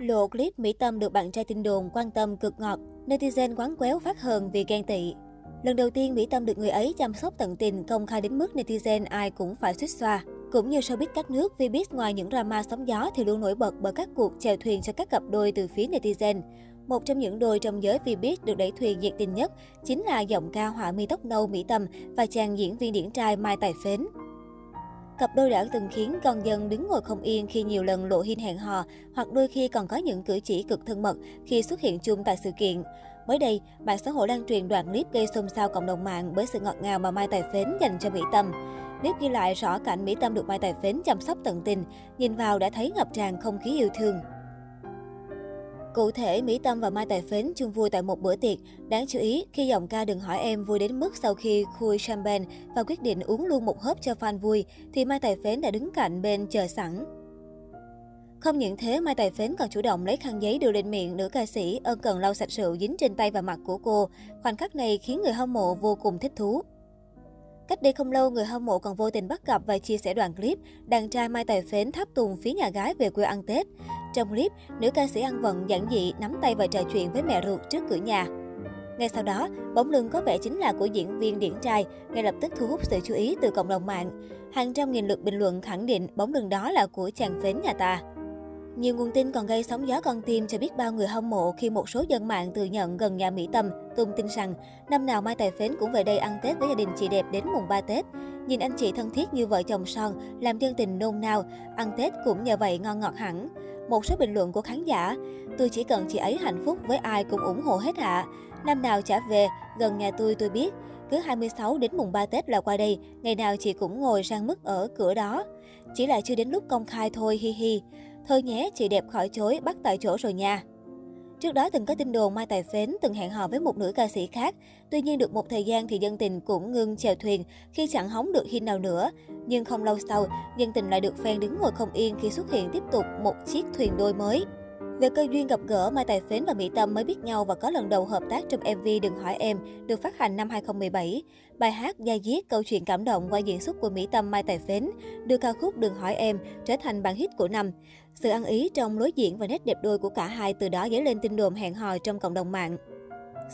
Lộ clip Mỹ Tâm được bạn trai tin đồn quan tâm cực ngọt, netizen quán quéo phát hờn vì ghen tị. Lần đầu tiên Mỹ Tâm được người ấy chăm sóc tận tình, công khai đến mức netizen ai cũng phải suýt xoa. Cũng như showbiz các nước, Vbiz ngoài những drama sóng gió thì luôn nổi bật bởi các cuộc chèo thuyền cho các cặp đôi từ phía netizen. Một trong những đôi trong giới Vbiz được đẩy thuyền nhiệt tình nhất chính là giọng ca họa mi tóc nâu Mỹ Tâm và chàng diễn viên điển trai Mai Tài Phến. Cặp đôi đã từng khiến con dân đứng ngồi không yên khi nhiều lần lộ hin hẹn hò, hoặc đôi khi còn có những cử chỉ cực thân mật khi xuất hiện chung tại sự kiện. Mới đây, mạng xã hội lan truyền đoạn clip gây xôn xao cộng đồng mạng bởi sự ngọt ngào mà Mai Tài Phến dành cho Mỹ Tâm. Clip ghi lại rõ cảnh Mỹ Tâm được Mai Tài Phến chăm sóc tận tình, nhìn vào đã thấy ngập tràn không khí yêu thương. Cụ thể, Mỹ Tâm và Mai Tài Phến chung vui tại một bữa tiệc. Đáng chú ý, khi giọng ca đừng hỏi em vui đến mức sau khi khui champagne và quyết định uống luôn một hớp cho fan vui, thì Mai Tài Phến đã đứng cạnh bên chờ sẵn. Không những thế, Mai Tài Phến còn chủ động lấy khăn giấy đưa lên miệng nữ ca sĩ ân cần lau sạch rượu dính trên tay và mặt của cô. Khoảnh khắc này khiến người hâm mộ vô cùng thích thú. Cách đây không lâu, người hâm mộ còn vô tình bắt gặp và chia sẻ đoạn clip đàn trai Mai Tài Phến tháp tùng phía nhà gái về quê ăn Tết. Trong clip, nữ ca sĩ ăn vận giản dị nắm tay và trò chuyện với mẹ ruột trước cửa nhà. Ngay sau đó, bóng lưng có vẻ chính là của diễn viên điển trai, ngay lập tức thu hút sự chú ý từ cộng đồng mạng. Hàng trăm nghìn lượt bình luận khẳng định bóng lưng đó là của chàng phến nhà ta. Nhiều nguồn tin còn gây sóng gió con tim cho biết bao người hâm mộ khi một số dân mạng tự nhận gần nhà Mỹ Tâm tung tin rằng năm nào Mai Tài Phến cũng về đây ăn Tết với gia đình chị đẹp đến mùng 3 Tết. Nhìn anh chị thân thiết như vợ chồng son, làm dân tình nôn nao, ăn Tết cũng nhờ vậy ngon ngọt hẳn. Một số bình luận của khán giả, tôi chỉ cần chị ấy hạnh phúc với ai cũng ủng hộ hết ạ. Năm nào trả về, gần nhà tôi tôi biết, cứ 26 đến mùng 3 Tết là qua đây, ngày nào chị cũng ngồi sang mức ở cửa đó. Chỉ là chưa đến lúc công khai thôi hi hi. Thôi nhé, chị đẹp khỏi chối, bắt tại chỗ rồi nha. Trước đó từng có tin đồn Mai Tài Phến từng hẹn hò với một nữ ca sĩ khác. Tuy nhiên được một thời gian thì dân tình cũng ngưng chèo thuyền khi chẳng hóng được hin nào nữa. Nhưng không lâu sau, dân tình lại được fan đứng ngồi không yên khi xuất hiện tiếp tục một chiếc thuyền đôi mới. Về cơ duyên gặp gỡ, Mai Tài Phến và Mỹ Tâm mới biết nhau và có lần đầu hợp tác trong MV Đừng hỏi em, được phát hành năm 2017. Bài hát Gia Diết câu chuyện cảm động qua diễn xuất của Mỹ Tâm Mai Tài Phến, đưa ca khúc Đừng hỏi em trở thành bản hit của năm. Sự ăn ý trong lối diễn và nét đẹp đôi của cả hai từ đó dấy lên tin đồn hẹn hò trong cộng đồng mạng.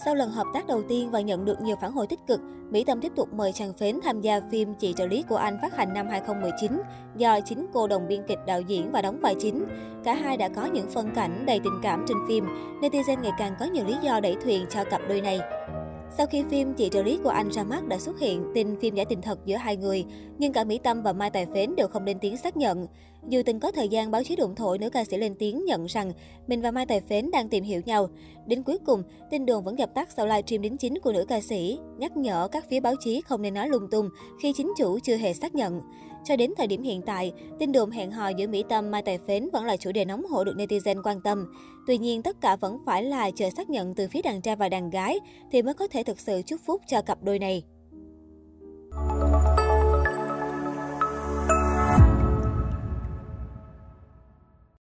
Sau lần hợp tác đầu tiên và nhận được nhiều phản hồi tích cực, Mỹ Tâm tiếp tục mời chàng Phến tham gia phim Chị trợ lý của anh phát hành năm 2019 do chính cô đồng biên kịch đạo diễn và đóng vai chính. Cả hai đã có những phân cảnh đầy tình cảm trên phim, netizen ngày càng có nhiều lý do đẩy thuyền cho cặp đôi này. Sau khi phim Chị trợ lý của anh ra mắt đã xuất hiện tin phim giả tình thật giữa hai người, nhưng cả Mỹ Tâm và Mai Tài Phến đều không lên tiếng xác nhận. Dù từng có thời gian báo chí đụng thổi nữ ca sĩ lên tiếng nhận rằng mình và Mai Tài Phến đang tìm hiểu nhau. Đến cuối cùng, tin đồn vẫn dập tắt sau livestream đính chính của nữ ca sĩ, nhắc nhở các phía báo chí không nên nói lung tung khi chính chủ chưa hề xác nhận. Cho đến thời điểm hiện tại, tin đồn hẹn hò giữa Mỹ Tâm Mai Tài Phến vẫn là chủ đề nóng hổi được netizen quan tâm. Tuy nhiên, tất cả vẫn phải là chờ xác nhận từ phía đàn trai và đàn gái thì mới có thể thực sự chúc phúc cho cặp đôi này.